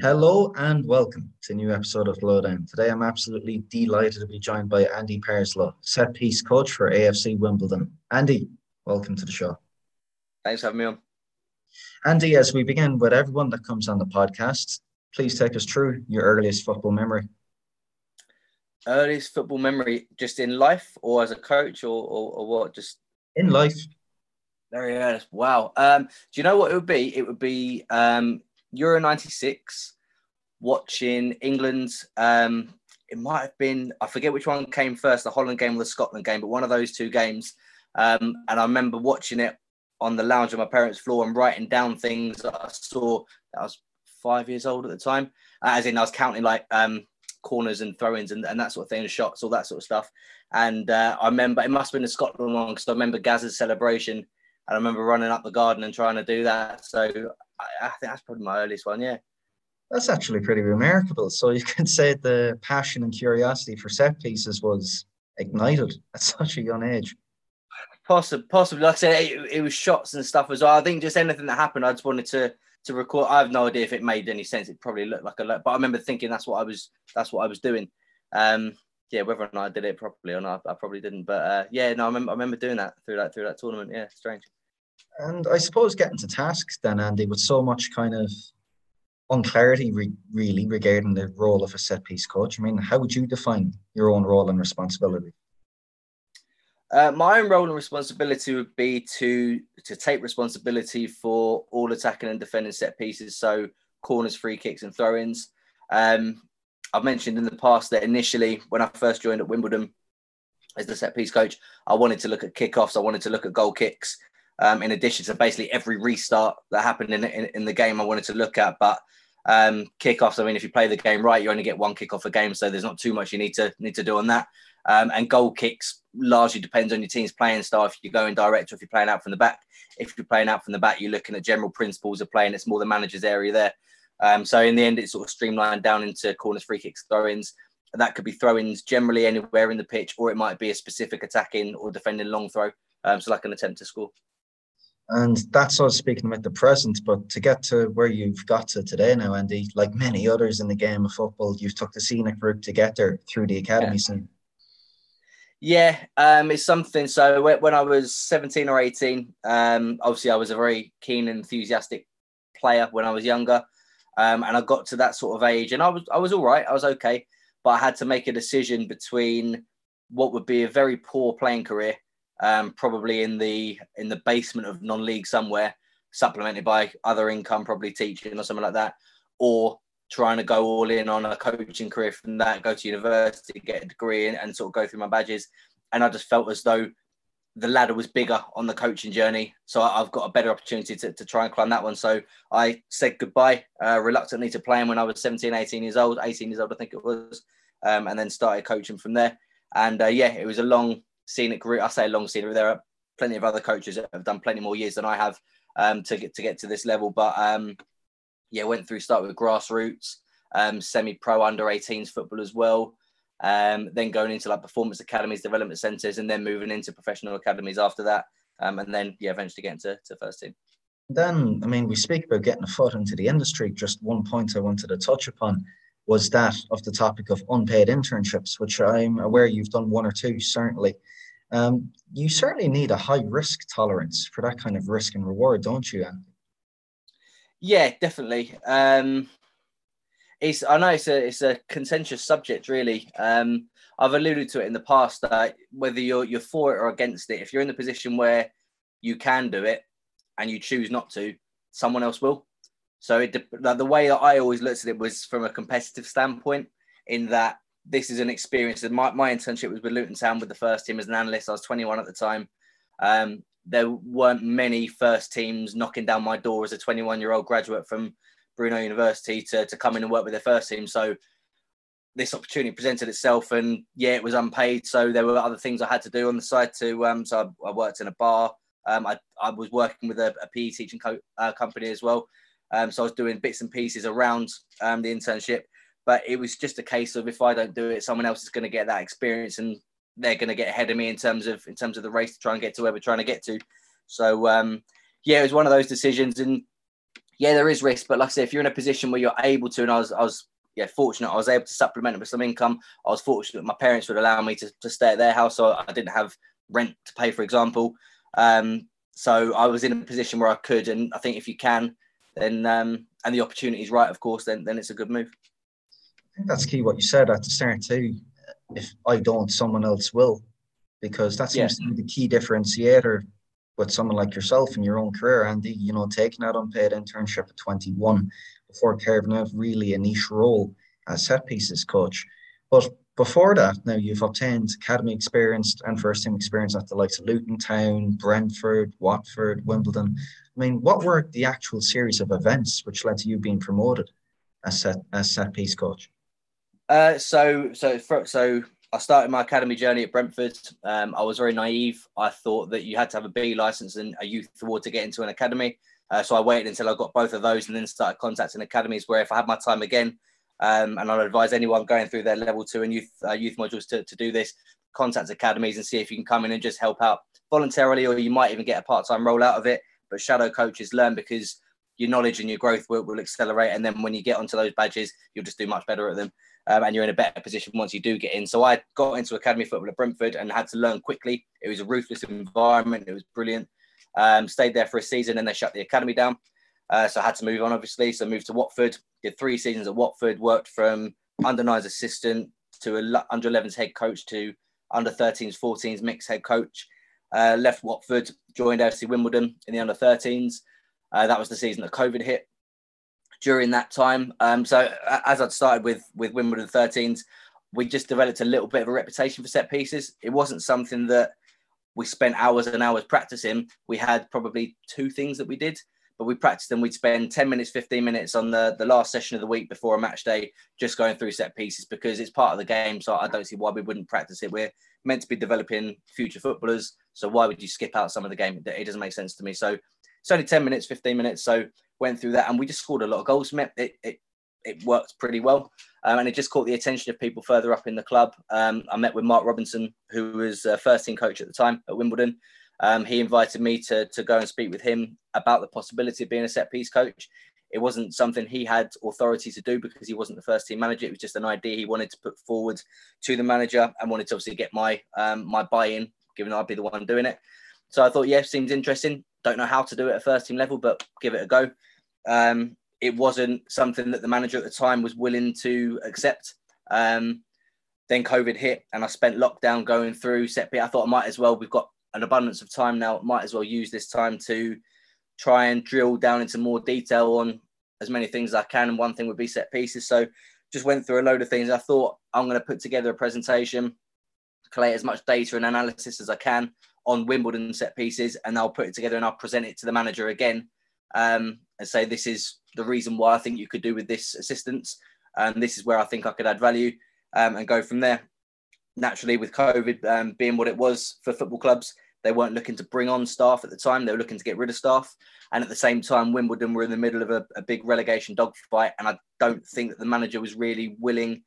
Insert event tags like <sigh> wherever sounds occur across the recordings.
Hello and welcome to a new episode of Lowdown. Today I'm absolutely delighted to be joined by Andy Parslow, set piece coach for AFC Wimbledon. Andy, welcome to the show. Thanks for having me on. Andy, as we begin with everyone that comes on the podcast, please take us through your earliest football memory. Earliest football memory, just in life or as a coach or, or, or what? Just in life. Very early. Wow. Um, do you know what it would be? It would be um, Euro 96, watching England. Um, it might have been, I forget which one came first, the Holland game or the Scotland game, but one of those two games. Um, and I remember watching it on the lounge of my parents' floor and writing down things that I saw. I was five years old at the time, as in I was counting like um, corners and throw-ins and, and that sort of thing, and shots, all that sort of stuff. And uh, I remember it must have been the Scotland one because I remember Gazza's celebration, and I remember running up the garden and trying to do that. So I, I think that's probably my earliest one. Yeah. That's actually pretty remarkable. So you can say the passion and curiosity for set pieces was ignited at <laughs> such a young age. Possibly, possibly. Like I said, it, it, was shots and stuff as well. I think just anything that happened, I just wanted to to record. I have no idea if it made any sense. It probably looked like a lot, but I remember thinking that's what I was. That's what I was doing. Um, yeah, whether or not I did it properly or not, I probably didn't. But uh, yeah, no, I remember, I remember doing that through that through that tournament. Yeah, strange. And I suppose getting to tasks then, Andy, with so much kind of unclarity re- really regarding the role of a set piece coach. I mean, how would you define your own role and responsibility? Uh, my own role and responsibility would be to to take responsibility for all attacking and defending set pieces, so corners, free kicks, and throw-ins. Um, I've mentioned in the past that initially, when I first joined at Wimbledon as the set piece coach, I wanted to look at kickoffs, I wanted to look at goal kicks, um, in addition to basically every restart that happened in, in, in the game, I wanted to look at. But um, kickoffs, I mean, if you play the game right, you only get one kickoff a game, so there's not too much you need to need to do on that. Um, and goal kicks largely depends on your team's playing style. If you're going direct or if you're playing out from the back. If you're playing out from the back, you're looking at general principles of playing. It's more the manager's area there. Um, so in the end, it's sort of streamlined down into corners, free kicks, throw-ins. That could be throw-ins generally anywhere in the pitch, or it might be a specific attacking or defending long throw. Um, so like an attempt to score. And that's us speaking about the present, but to get to where you've got to today now, Andy, like many others in the game of football, you've took the scenic route to get there through the academy yeah. scene. Yeah, um, it's something. So when I was 17 or 18, um, obviously I was a very keen and enthusiastic player when I was younger. Um, and I got to that sort of age and I was, I was all right. I was okay. But I had to make a decision between what would be a very poor playing career um, probably in the in the basement of non-league somewhere, supplemented by other income, probably teaching or something like that, or trying to go all in on a coaching career from that, go to university, get a degree, and, and sort of go through my badges. And I just felt as though the ladder was bigger on the coaching journey. So I've got a better opportunity to, to try and climb that one. So I said goodbye uh, reluctantly to playing when I was 17, 18 years old, 18 years old, I think it was, um, and then started coaching from there. And uh, yeah, it was a long, scenic route. I say long scenic. There are plenty of other coaches that have done plenty more years than I have um, to get to get to this level. But um, yeah, went through start with grassroots, um, semi-pro under 18s football as well. Um, then going into like performance academies, development centres, and then moving into professional academies after that. Um, and then yeah, eventually getting to, to first team. Then, I mean, we speak about getting a foot into the industry. Just one point I wanted to touch upon was that of the topic of unpaid internships, which I'm aware you've done one or two, certainly. Um, you certainly need a high risk tolerance for that kind of risk and reward, don't you, Andy? Yeah, definitely. Um, it's I know it's a it's a contentious subject, really. Um, I've alluded to it in the past that whether you're you're for it or against it, if you're in the position where you can do it and you choose not to, someone else will. So it like the way that I always looked at it was from a competitive standpoint, in that this is an experience. And my, my internship was with Luton Town with the first team as an analyst. I was 21 at the time. Um, there weren't many first teams knocking down my door as a 21 year old graduate from Brunel University to, to come in and work with their first team. So this opportunity presented itself, and yeah, it was unpaid. So there were other things I had to do on the side too. Um, so I, I worked in a bar. Um, I, I was working with a, a PE teaching co- uh, company as well. Um, so I was doing bits and pieces around um, the internship, but it was just a case of if I don't do it, someone else is going to get that experience and they're going to get ahead of me in terms of in terms of the race to try and get to where we're trying to get to. So um, yeah, it was one of those decisions, and yeah, there is risk, but like I said, if you're in a position where you're able to, and I was, I was yeah, fortunate. I was able to supplement it with some income. I was fortunate my parents would allow me to, to stay at their house, so I didn't have rent to pay, for example. Um, so I was in a position where I could, and I think if you can, then um, and the opportunity is right, of course, then then it's a good move. I think that's key what you said at the start too. If I don't, someone else will, because that seems yeah. to be the key differentiator with someone like yourself in your own career, Andy. You know, taking that unpaid internship at 21 before carving out really a niche role as set pieces coach. But before that, now you've obtained academy experience and first team experience at the likes of Luton Town, Brentford, Watford, Wimbledon. I mean, what were the actual series of events which led to you being promoted as set as set piece coach? Uh, so so so I started my academy journey at Brentford. Um, I was very naive. I thought that you had to have a B license and a youth award to get into an academy. Uh, so I waited until I got both of those and then started contacting academies where if I had my time again, um, and I'd advise anyone going through their level two and youth uh, youth modules to, to do this, contact academies and see if you can come in and just help out voluntarily, or you might even get a part time role out of it. But shadow coaches learn because your knowledge and your growth will, will accelerate. And then when you get onto those badges, you'll just do much better at them. Um, and you're in a better position once you do get in. So I got into academy football at Brentford and had to learn quickly. It was a ruthless environment. It was brilliant. Um, stayed there for a season and they shut the academy down. Uh, so I had to move on, obviously. So I moved to Watford, did three seasons at Watford, worked from under nines assistant to under 11s head coach to under 13s, 14s mixed head coach. Uh, left Watford, joined FC Wimbledon in the under 13s. Uh, that was the season that COVID hit. During that time, um, so as I'd started with with Wimbledon 13s, we just developed a little bit of a reputation for set pieces. It wasn't something that we spent hours and hours practicing. We had probably two things that we did, but we practiced them. We'd spend 10 minutes, 15 minutes on the, the last session of the week before a match day, just going through set pieces because it's part of the game. So I don't see why we wouldn't practice it. We're meant to be developing future footballers. So why would you skip out some of the game? It doesn't make sense to me. So it's only 10 minutes, 15 minutes. So went through that and we just scored a lot of goals it. It, it, worked pretty well. Um, and it just caught the attention of people further up in the club. Um, I met with Mark Robinson, who was uh, first team coach at the time at Wimbledon. Um, he invited me to, to go and speak with him about the possibility of being a set piece coach. It wasn't something he had authority to do because he wasn't the first team manager. It was just an idea he wanted to put forward to the manager and wanted to obviously get my um, my buy-in, given I'd be the one doing it. So I thought, yeah, seems interesting. Don't know how to do it at first team level, but give it a go. Um, it wasn't something that the manager at the time was willing to accept. Um, then COVID hit, and I spent lockdown going through set piece. I thought I might as well. We've got an abundance of time now. Might as well use this time to try and drill down into more detail on as many things as I can. And one thing would be set pieces. So just went through a load of things. I thought I'm going to put together a presentation, collate as much data and analysis as I can on Wimbledon set pieces, and I'll put it together and I'll present it to the manager again um, and say this is the reason why I think you could do with this assistance, and this is where I think I could add value, um, and go from there. Naturally, with COVID um, being what it was for football clubs, they weren't looking to bring on staff at the time. They were looking to get rid of staff. And at the same time, Wimbledon were in the middle of a, a big relegation dogfight. And I don't think that the manager was really willing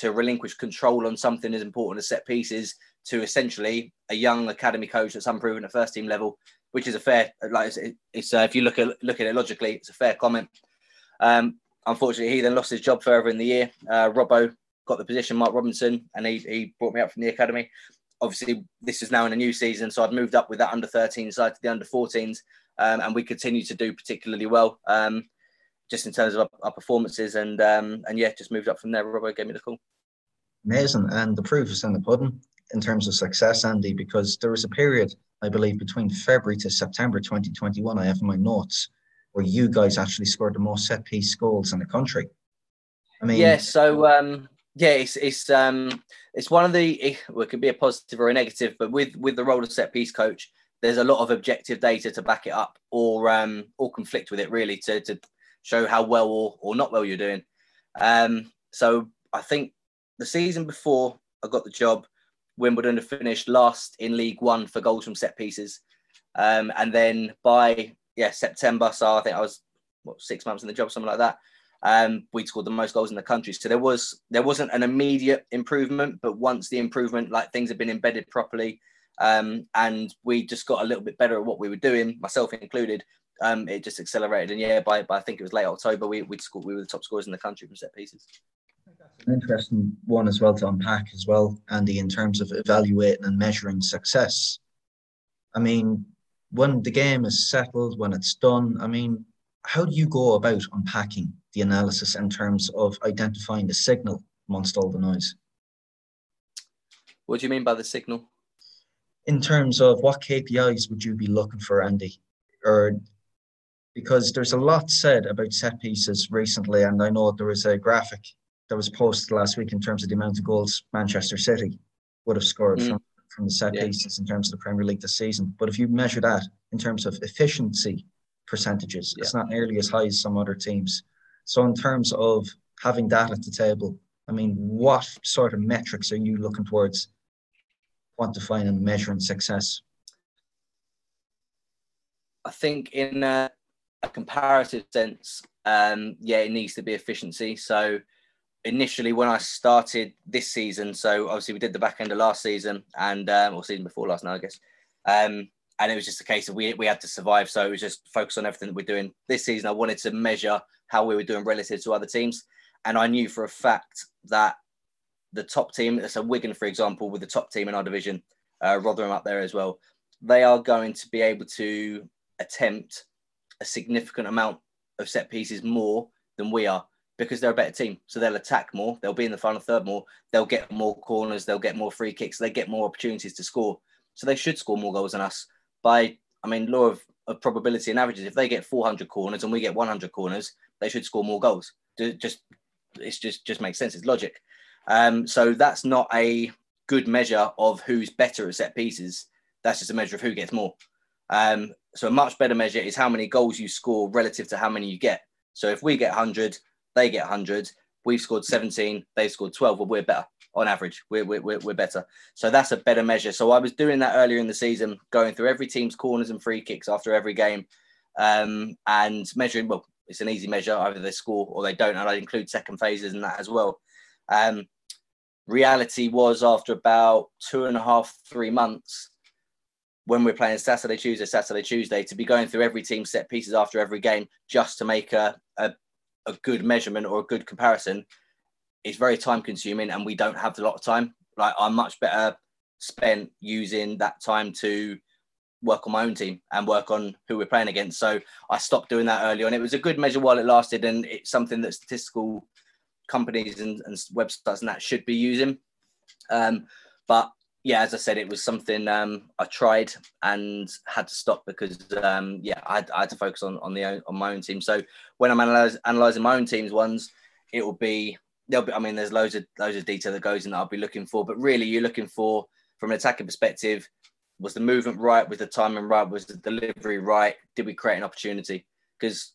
to relinquish control on something as important as set pieces to essentially a young academy coach that's unproven at first team level, which is a fair, like it's, it's uh, if you look at look at it logically, it's a fair comment. Um, unfortunately, he then lost his job further in the year. Uh, Robbo got the position, Mark Robinson, and he, he brought me up from the academy obviously this is now in a new season, so I'd moved up with that under 13 side to the under 14s, um, and we continue to do particularly well, um, just in terms of our, our performances, and um, and yeah, just moved up from there. Robbo gave me the call. Amazing, and the proof is in the pudding in terms of success, Andy, because there was a period, I believe, between February to September 2021. I have in my notes where you guys actually scored the most set piece goals in the country. I mean, yeah. So um, yeah, it's it's um it's one of the it, well, it could be a positive or a negative, but with with the role of set piece coach, there's a lot of objective data to back it up or um or conflict with it really to to show how well or, or not well you're doing. Um, so I think the season before I got the job, Wimbledon had finished last in League One for goals from set pieces, um, and then by yeah September, so I think I was what six months in the job, something like that um, we scored the most goals in the country. So there was there wasn't an immediate improvement, but once the improvement, like things had been embedded properly, um, and we just got a little bit better at what we were doing, myself included. um, it just accelerated. And yeah, by, by I think it was late October, we we scored, we were the top scorers in the country from set pieces. That's an interesting one as well to unpack as well, Andy, in terms of evaluating and measuring success. I mean, when the game is settled, when it's done, I mean, how do you go about unpacking the analysis in terms of identifying the signal amongst all the noise? What do you mean by the signal? In terms of what KPIs would you be looking for, Andy? Or because there's a lot said about set pieces recently, and I know there was a graphic that was posted last week in terms of the amount of goals Manchester City would have scored mm. from, from the set yeah. pieces in terms of the Premier League this season. But if you measure that in terms of efficiency percentages, yeah. it's not nearly as high as some other teams. So in terms of having that at the table, I mean, what sort of metrics are you looking towards quantifying and measuring success? I think in a, a comparative sense, um, yeah, it needs to be efficiency. So initially, when I started this season, so obviously we did the back end of last season and um, or season before last now, I guess. Um, and it was just a case of we, we had to survive. So it was just focus on everything that we're doing this season. I wanted to measure how we were doing relative to other teams. And I knew for a fact that the top team, so Wigan, for example, with the top team in our division, uh, Rotherham up there as well, they are going to be able to attempt a significant amount of set pieces more than we are because they're a better team. So they'll attack more, they'll be in the final third more, they'll get more corners, they'll get more free kicks, they get more opportunities to score. So they should score more goals than us by, I mean, law of, of probability and averages. If they get 400 corners and we get 100 corners, they should score more goals. Just, it's just just makes sense. It's logic. Um, so that's not a good measure of who's better at set pieces. That's just a measure of who gets more. Um, so a much better measure is how many goals you score relative to how many you get. So if we get 100, they get 100. We've scored 17, they've scored 12, but we're better on average. We're, we're, we're better. So that's a better measure. So I was doing that earlier in the season, going through every team's corners and free kicks after every game um, and measuring, well, it's an easy measure. Either they score or they don't. And I include second phases in that as well. Um, reality was after about two and a half, three months, when we're playing Saturday, Tuesday, Saturday, Tuesday, to be going through every team set pieces after every game just to make a, a, a good measurement or a good comparison is very time consuming and we don't have a lot of time. Like I'm much better spent using that time to work on my own team and work on who we're playing against. So I stopped doing that early on. It was a good measure while it lasted, and it's something that statistical companies and, and websites and that should be using. Um, but yeah, as I said, it was something um, I tried and had to stop because um, yeah, I had, I had, to focus on on the own, on my own team. So when I'm analyze, analyzing my own team's ones, it will be there'll be. I mean, there's loads of loads of detail that goes in that I'll be looking for, but really, you're looking for from an attacking perspective was the movement right? Was the timing right? Was the delivery right? Did we create an opportunity? Because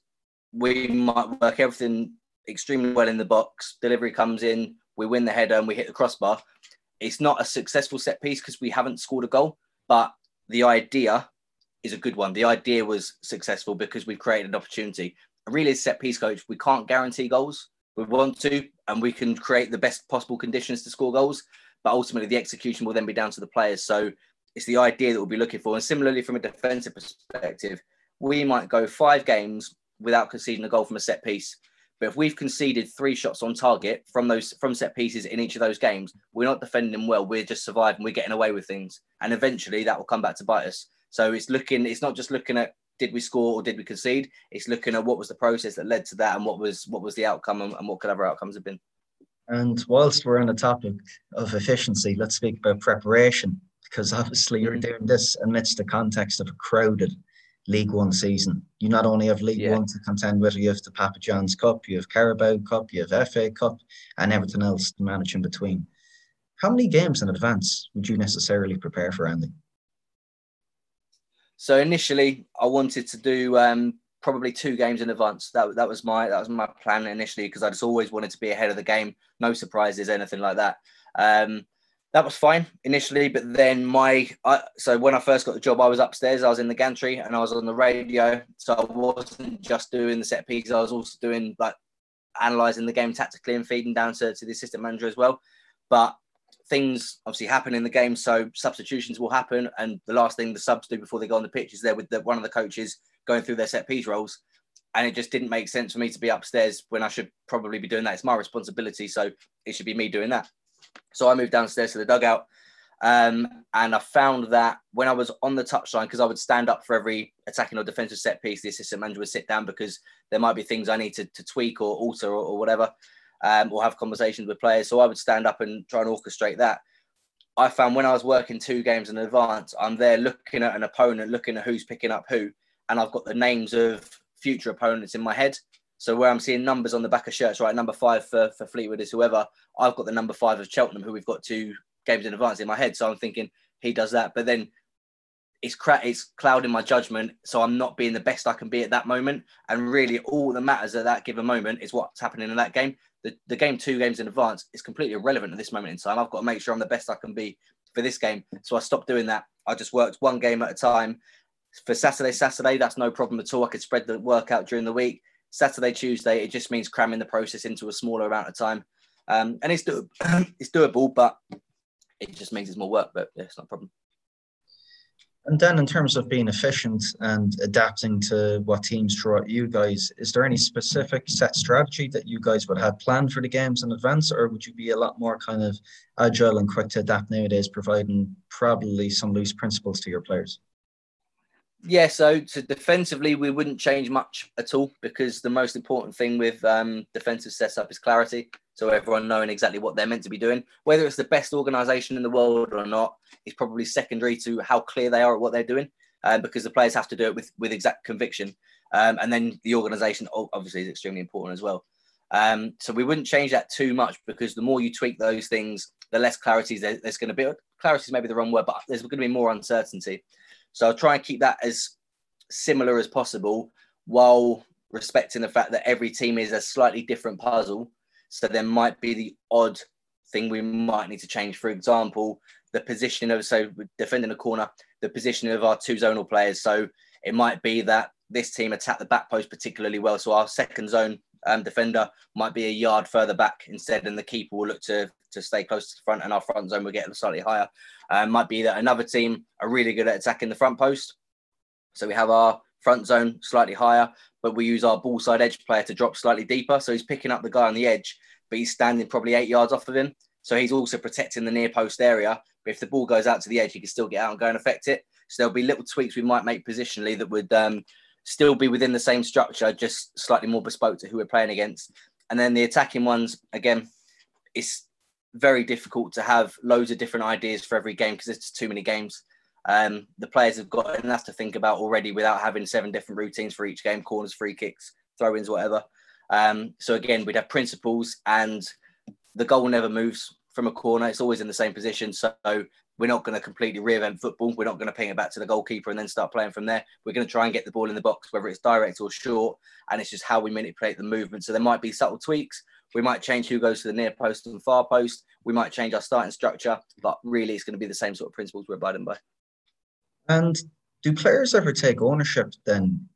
we might work everything extremely well in the box. Delivery comes in, we win the header, and we hit the crossbar. It's not a successful set piece because we haven't scored a goal, but the idea is a good one. The idea was successful because we've created an opportunity. Really, as set piece coach, we can't guarantee goals. We want to, and we can create the best possible conditions to score goals. But ultimately, the execution will then be down to the players. So it's the idea that we'll be looking for. And similarly, from a defensive perspective, we might go five games without conceding a goal from a set piece. But if we've conceded three shots on target from those from set pieces in each of those games, we're not defending well. We're just surviving. We're getting away with things, and eventually that will come back to bite us. So it's looking. It's not just looking at did we score or did we concede. It's looking at what was the process that led to that, and what was what was the outcome, and, and what could other outcomes have been. And whilst we're on the topic of efficiency, let's speak about preparation because obviously you're mm. doing this amidst the context of a crowded League One season. You not only have League yeah. One to contend with, you have the Papa John's Cup, you have Carabao Cup, you have FA Cup, and everything else to manage in between. How many games in advance would you necessarily prepare for, Andy? So initially, I wanted to do um, probably two games in advance. That, that was my that was my plan initially because I just always wanted to be ahead of the game. No surprises, anything like that. Um, that was fine initially, but then my I, so when I first got the job, I was upstairs. I was in the gantry and I was on the radio, so I wasn't just doing the set pieces. I was also doing like analysing the game tactically and feeding down to, to the assistant manager as well. But things obviously happen in the game, so substitutions will happen. And the last thing the subs do before they go on the pitch is there with the, one of the coaches going through their set piece roles. And it just didn't make sense for me to be upstairs when I should probably be doing that. It's my responsibility. So it should be me doing that. So I moved downstairs to the dugout. Um, and I found that when I was on the touchline, because I would stand up for every attacking or defensive set piece, the assistant manager would sit down because there might be things I need to, to tweak or alter or, or whatever, um, or have conversations with players. So I would stand up and try and orchestrate that. I found when I was working two games in advance, I'm there looking at an opponent, looking at who's picking up who, and I've got the names of future opponents in my head. So where I'm seeing numbers on the back of shirts, right, number five for, for Fleetwood is whoever, I've got the number five of Cheltenham, who we've got two games in advance in my head. So I'm thinking he does that, but then it's cra- it's clouding my judgment. So I'm not being the best I can be at that moment. And really, all that matters at that given moment is what's happening in that game. The, the game two games in advance is completely irrelevant at this moment in time. I've got to make sure I'm the best I can be for this game. So I stopped doing that. I just worked one game at a time. For Saturday, Saturday, that's no problem at all. I could spread the workout during the week. Saturday, Tuesday, it just means cramming the process into a smaller amount of time. Um, and it's, do- <clears throat> it's doable, but it just means it's more work. But yeah, it's not a problem. And then, in terms of being efficient and adapting to what teams throw at you guys, is there any specific set strategy that you guys would have planned for the games in advance, or would you be a lot more kind of agile and quick to adapt nowadays, providing probably some loose principles to your players? Yeah, so to defensively, we wouldn't change much at all because the most important thing with um, defensive setup is clarity. So everyone knowing exactly what they're meant to be doing, whether it's the best organisation in the world or not, is probably secondary to how clear they are at what they're doing, uh, because the players have to do it with with exact conviction, um, and then the organisation obviously is extremely important as well. Um, so we wouldn't change that too much because the more you tweak those things, the less clarity there's going to be. Clarity is maybe the wrong word, but there's going to be more uncertainty. So I'll try and keep that as similar as possible while respecting the fact that every team is a slightly different puzzle. So there might be the odd thing we might need to change. For example, the positioning of so defending a corner, the positioning of our two zonal players. So it might be that this team attack the back post particularly well. So our second zone um, defender might be a yard further back instead, and the keeper will look to to stay close to the front, and our front zone will get slightly higher. Um, might be that another team are really good at attacking the front post, so we have our front zone slightly higher, but we use our ball side edge player to drop slightly deeper. So he's picking up the guy on the edge, but he's standing probably eight yards off of him. So he's also protecting the near post area. But if the ball goes out to the edge, he can still get out and go and affect it. So there'll be little tweaks we might make positionally that would um, still be within the same structure, just slightly more bespoke to who we're playing against. And then the attacking ones, again, it's very difficult to have loads of different ideas for every game because there's too many games. Um, the players have got enough to think about already without having seven different routines for each game corners, free kicks, throw ins, whatever. Um, so again, we'd have principles and the goal never moves from a corner. It's always in the same position. So we're not going to completely reinvent football. We're not going to ping it back to the goalkeeper and then start playing from there. We're going to try and get the ball in the box, whether it's direct or short. And it's just how we manipulate the movement. So there might be subtle tweaks. We might change who goes to the near post and far post. We might change our starting structure, but really it's going to be the same sort of principles we're abiding by. And do players ever take ownership then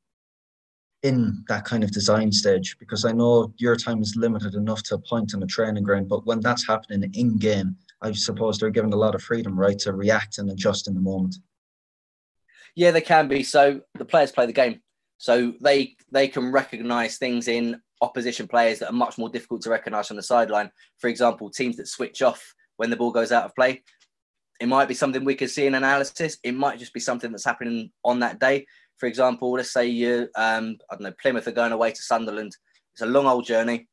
in that kind of design stage? Because I know your time is limited enough to a point on a training ground, but when that's happening in game, I suppose they're given a lot of freedom, right, to react and adjust in the moment. Yeah, they can be. So the players play the game, so they they can recognise things in opposition players that are much more difficult to recognise from the sideline. For example, teams that switch off when the ball goes out of play. It might be something we could see in analysis. It might just be something that's happening on that day. For example, let's say you, um, I don't know, Plymouth are going away to Sunderland. It's a long old journey.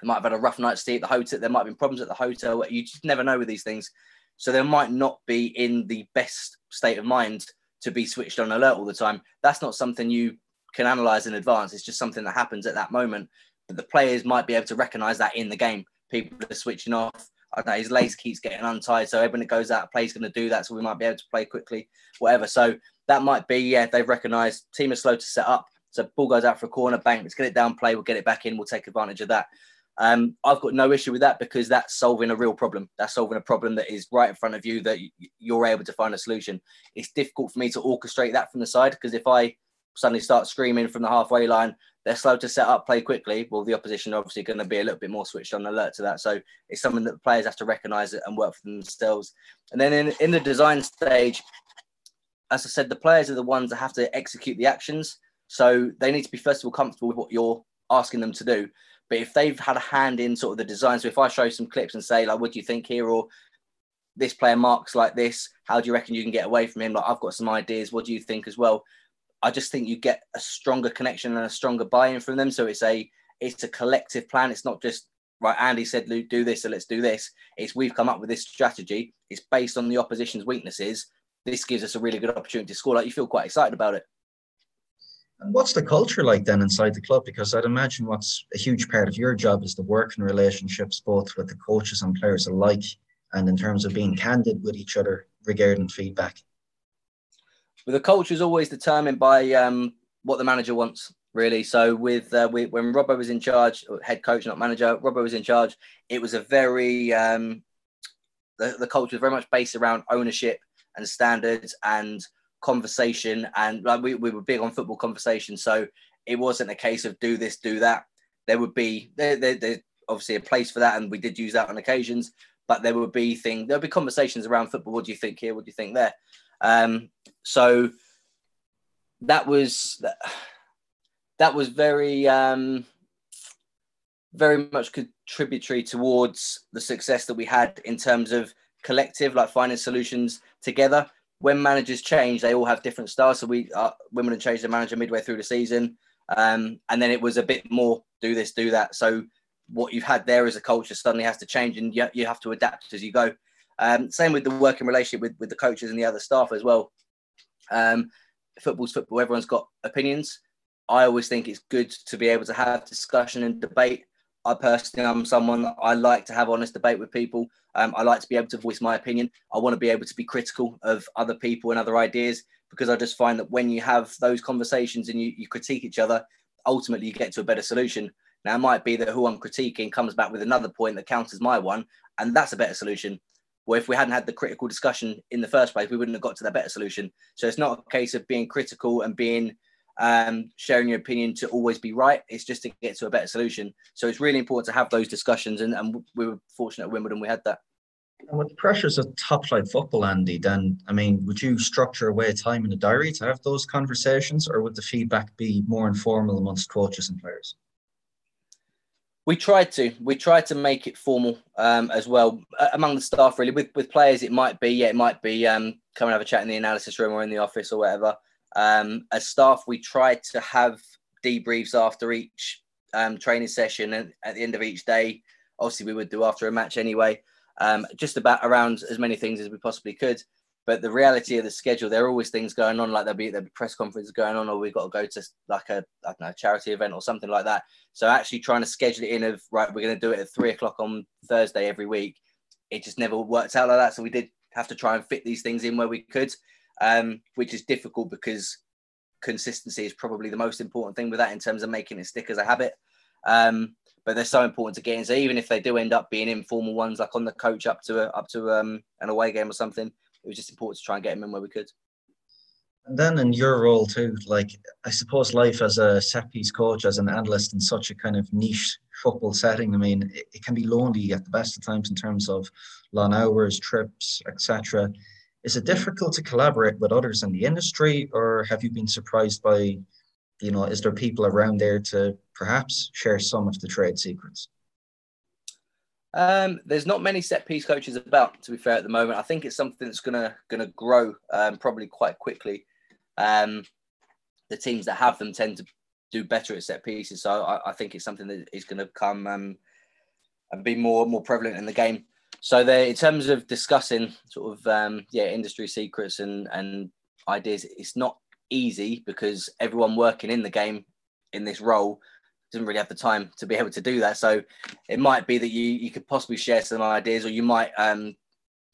They might have had a rough night's stay at the hotel. There might have been problems at the hotel. You just never know with these things. So they might not be in the best state of mind to be switched on alert all the time. That's not something you can analyze in advance. It's just something that happens at that moment. But the players might be able to recognize that in the game. People are switching off. I know, his lace keeps getting untied. So when it goes out, play's going to do that. So we might be able to play quickly, whatever. So that might be, yeah, they've recognized team is slow to set up. So ball goes out for a corner, bang, let's get it down, play, we'll get it back in, we'll take advantage of that. Um, I've got no issue with that because that's solving a real problem. That's solving a problem that is right in front of you that you're able to find a solution. It's difficult for me to orchestrate that from the side because if I suddenly start screaming from the halfway line, they're slow to set up, play quickly. Well, the opposition are obviously going to be a little bit more switched on alert to that. So it's something that the players have to recognise it and work for themselves. And then in, in the design stage, as I said, the players are the ones that have to execute the actions. So they need to be first of all comfortable with what you're asking them to do. But if they've had a hand in sort of the design, so if I show some clips and say like, "What do you think here?" or this player marks like this, how do you reckon you can get away from him? Like I've got some ideas. What do you think as well? I just think you get a stronger connection and a stronger buy-in from them. So it's a it's a collective plan. It's not just right. Andy said, "Luke, do this, so let's do this." It's we've come up with this strategy. It's based on the opposition's weaknesses. This gives us a really good opportunity to score. Like you feel quite excited about it. And what's the culture like then inside the club? Because I'd imagine what's a huge part of your job is the working relationships, both with the coaches and players alike, and in terms of being candid with each other regarding feedback. Well, the culture is always determined by um, what the manager wants, really. So with, uh, with when Robbo was in charge, head coach, not manager, Robbo was in charge. It was a very um, the, the culture was very much based around ownership and standards and conversation. And like we, we were big on football conversation, so it wasn't a case of do this, do that. There would be there, there, there obviously a place for that, and we did use that on occasions. But there would be thing there would be conversations around football. What do you think here? What do you think there? Um, so that was that was very um, very much contributory towards the success that we had in terms of collective, like finding solutions together. When managers change, they all have different styles. So we uh, Wimbledon changed the manager midway through the season, um, and then it was a bit more do this, do that. So what you've had there as a culture suddenly has to change, and you, you have to adapt as you go. Um, same with the working relationship with, with the coaches and the other staff as well. Um, football's football. Everyone's got opinions. I always think it's good to be able to have discussion and debate. I personally, I'm someone I like to have honest debate with people. Um, I like to be able to voice my opinion. I want to be able to be critical of other people and other ideas because I just find that when you have those conversations and you, you critique each other, ultimately you get to a better solution. Now, it might be that who I'm critiquing comes back with another point that counters my one, and that's a better solution. Well, if we hadn't had the critical discussion in the first place, we wouldn't have got to that better solution. So it's not a case of being critical and being um, sharing your opinion to always be right. It's just to get to a better solution. So it's really important to have those discussions, and, and we were fortunate at Wimbledon we had that. And with the pressures of top flight football, Andy, then I mean, would you structure away time in the diary to have those conversations, or would the feedback be more informal amongst coaches and players? We tried to. We tried to make it formal um, as well among the staff. Really, with with players, it might be yeah, it might be um, come and have a chat in the analysis room or in the office or whatever. Um, as staff, we try to have debriefs after each um, training session and at the end of each day. Obviously, we would do after a match anyway, um, just about around as many things as we possibly could. But the reality of the schedule, there are always things going on, like there'll be there'll be press conferences going on, or we've got to go to like a I don't know charity event or something like that. So actually trying to schedule it in of right, we're going to do it at three o'clock on Thursday every week. It just never worked out like that. So we did have to try and fit these things in where we could um, which is difficult because consistency is probably the most important thing with that in terms of making it stick as a habit. Um, but they're so important to get in. So even if they do end up being informal ones, like on the coach up to a, up to um, an away game or something, it was just important to try and get them in where we could. And then in your role too, like I suppose life as a set piece coach, as an analyst in such a kind of niche football setting, I mean, it, it can be lonely at the best of times in terms of long hours, trips, etc. Is it difficult to collaborate with others in the industry, or have you been surprised by, you know, is there people around there to perhaps share some of the trade secrets? Um, there's not many set piece coaches about, to be fair, at the moment. I think it's something that's gonna gonna grow um, probably quite quickly. Um, the teams that have them tend to do better at set pieces, so I, I think it's something that is going to come um, and be more more prevalent in the game. So in terms of discussing sort of um, yeah industry secrets and and ideas, it's not easy because everyone working in the game in this role doesn't really have the time to be able to do that. So it might be that you you could possibly share some ideas, or you might. Um,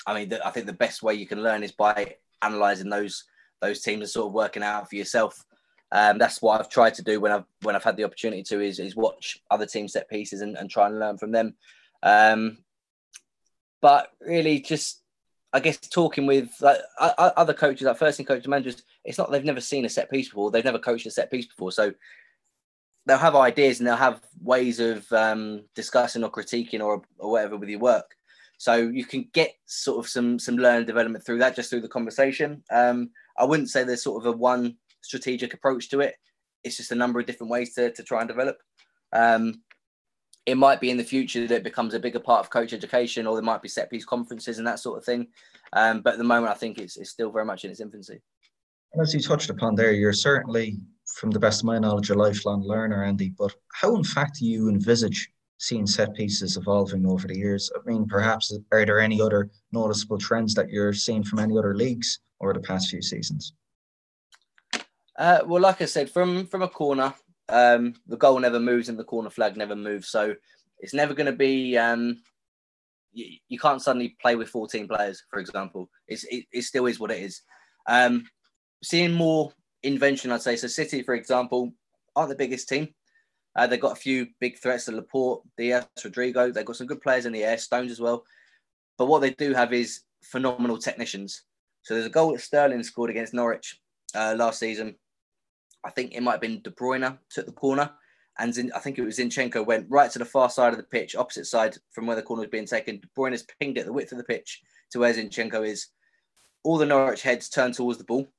I mean, the, I think the best way you can learn is by analysing those those teams and sort of working out for yourself. Um, that's what I've tried to do when I've when I've had the opportunity to is, is watch other team set pieces and, and try and learn from them. Um, but really, just I guess talking with like other coaches, like first team coaches, managers, it's not they've never seen a set piece before. They've never coached a set piece before, so they'll have ideas and they'll have ways of um, discussing or critiquing or, or whatever with your work. So you can get sort of some some learning development through that, just through the conversation. Um, I wouldn't say there's sort of a one strategic approach to it. it's just a number of different ways to, to try and develop. Um, it might be in the future that it becomes a bigger part of coach education, or there might be set piece conferences and that sort of thing. Um, but at the moment, I think it's, it's still very much in its infancy. As you touched upon there, you're certainly, from the best of my knowledge, a lifelong learner, Andy. But how, in fact, do you envisage seeing set pieces evolving over the years? I mean, perhaps are there any other noticeable trends that you're seeing from any other leagues over the past few seasons? Uh, well, like I said, from from a corner, um, the goal never moves and the corner flag never moves. So it's never going to be. Um, you, you, can't suddenly play with 14 players, for example. It's, it, it still is what it is. Um, seeing more invention, I'd say. So City, for example, aren't the biggest team. Uh, they've got a few big threats to Laporte, Dias, Rodrigo. They've got some good players in the air, Stones as well. But what they do have is phenomenal technicians. So there's a goal that Sterling scored against Norwich uh, last season. I think it might have been De Bruyne took the corner, and I think it was Zinchenko went right to the far side of the pitch, opposite side from where the corner was being taken. De Bruyne has pinged it the width of the pitch to where Zinchenko is. All the Norwich heads turned towards the ball.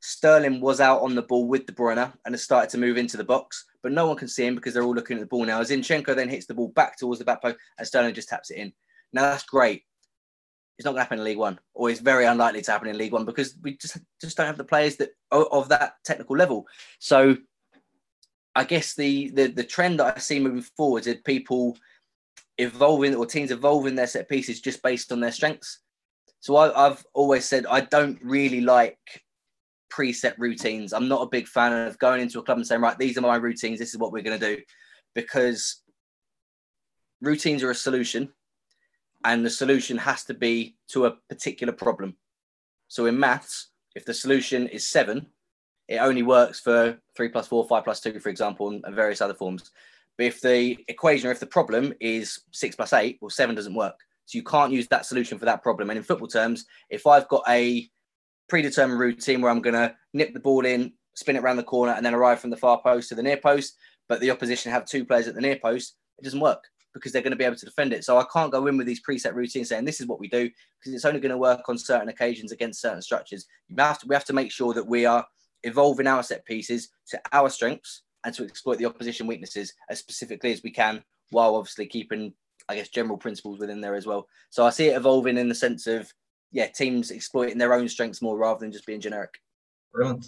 Sterling was out on the ball with De Bruyne and has started to move into the box, but no one can see him because they're all looking at the ball now. Zinchenko then hits the ball back towards the back post and Sterling just taps it in. Now that's great. It's not going to happen in League One, or it's very unlikely to happen in League One because we just just don't have the players that of that technical level. So, I guess the the, the trend that I see moving forward is people evolving or teams evolving their set pieces just based on their strengths. So I, I've always said I don't really like preset routines. I'm not a big fan of going into a club and saying, right, these are my routines. This is what we're going to do, because routines are a solution, and the solution has to be to a particular problem. So in maths, if the solution is seven, it only works for three plus four, five plus two, for example, and various other forms. But if the equation or if the problem is six plus eight, well, seven doesn't work. So you can't use that solution for that problem. And in football terms, if I've got a predetermined routine where I'm going to nip the ball in, spin it around the corner, and then arrive from the far post to the near post. But the opposition have two players at the near post. It doesn't work because they're going to be able to defend it. So I can't go in with these preset routines saying this is what we do because it's only going to work on certain occasions against certain structures. You have to, we have to make sure that we are evolving our set pieces to our strengths and to exploit the opposition weaknesses as specifically as we can, while obviously keeping, I guess, general principles within there as well. So I see it evolving in the sense of yeah, teams exploiting their own strengths more rather than just being generic. Brilliant.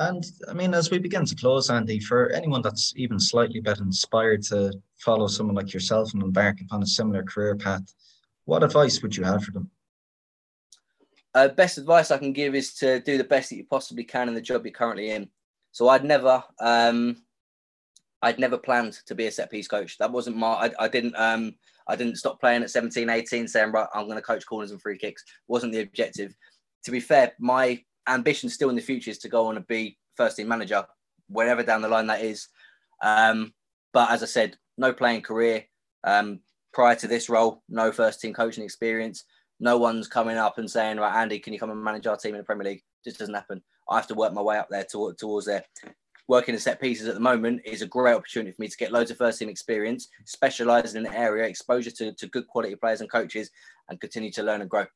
And I mean, as we begin to close, Andy, for anyone that's even slightly better inspired to follow someone like yourself and embark upon a similar career path, what advice would you have for them? Uh, best advice I can give is to do the best that you possibly can in the job you're currently in. So I'd never, um, I'd never planned to be a set piece coach. That wasn't my. I, I didn't. Um, I didn't stop playing at 17, 18, saying right, I'm going to coach corners and free kicks. Wasn't the objective. To be fair, my ambition still in the future is to go on and be first team manager, wherever down the line that is. Um, but as I said, no playing career. Um, prior to this role, no first team coaching experience. No one's coming up and saying, right, Andy, can you come and manage our team in the Premier League? Just doesn't happen. I have to work my way up there to, towards there working in set pieces at the moment is a great opportunity for me to get loads of first team experience, specialize in an area, exposure to, to good quality players and coaches, and continue to learn and grow.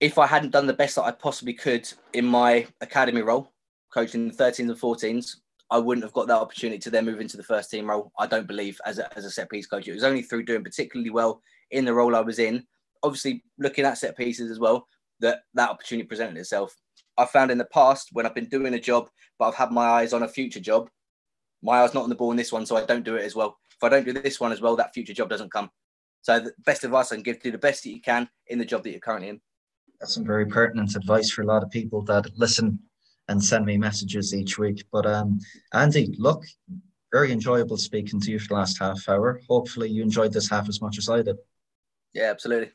If I hadn't done the best that I possibly could in my academy role, coaching the 13s and 14s, I wouldn't have got that opportunity to then move into the first team role. I don't believe as a, as a set piece coach. It was only through doing particularly well in the role I was in, obviously looking at set pieces as well, that that opportunity presented itself. I found in the past when I've been doing a job, but I've had my eyes on a future job, my eyes not on the ball in this one, so I don't do it as well. If I don't do this one as well, that future job doesn't come. So the best advice I can give: to do the best that you can in the job that you're currently in. That's some very pertinent advice for a lot of people that listen and send me messages each week. But um, Andy, look, very enjoyable speaking to you for the last half hour. Hopefully, you enjoyed this half as much as I did. Yeah, absolutely.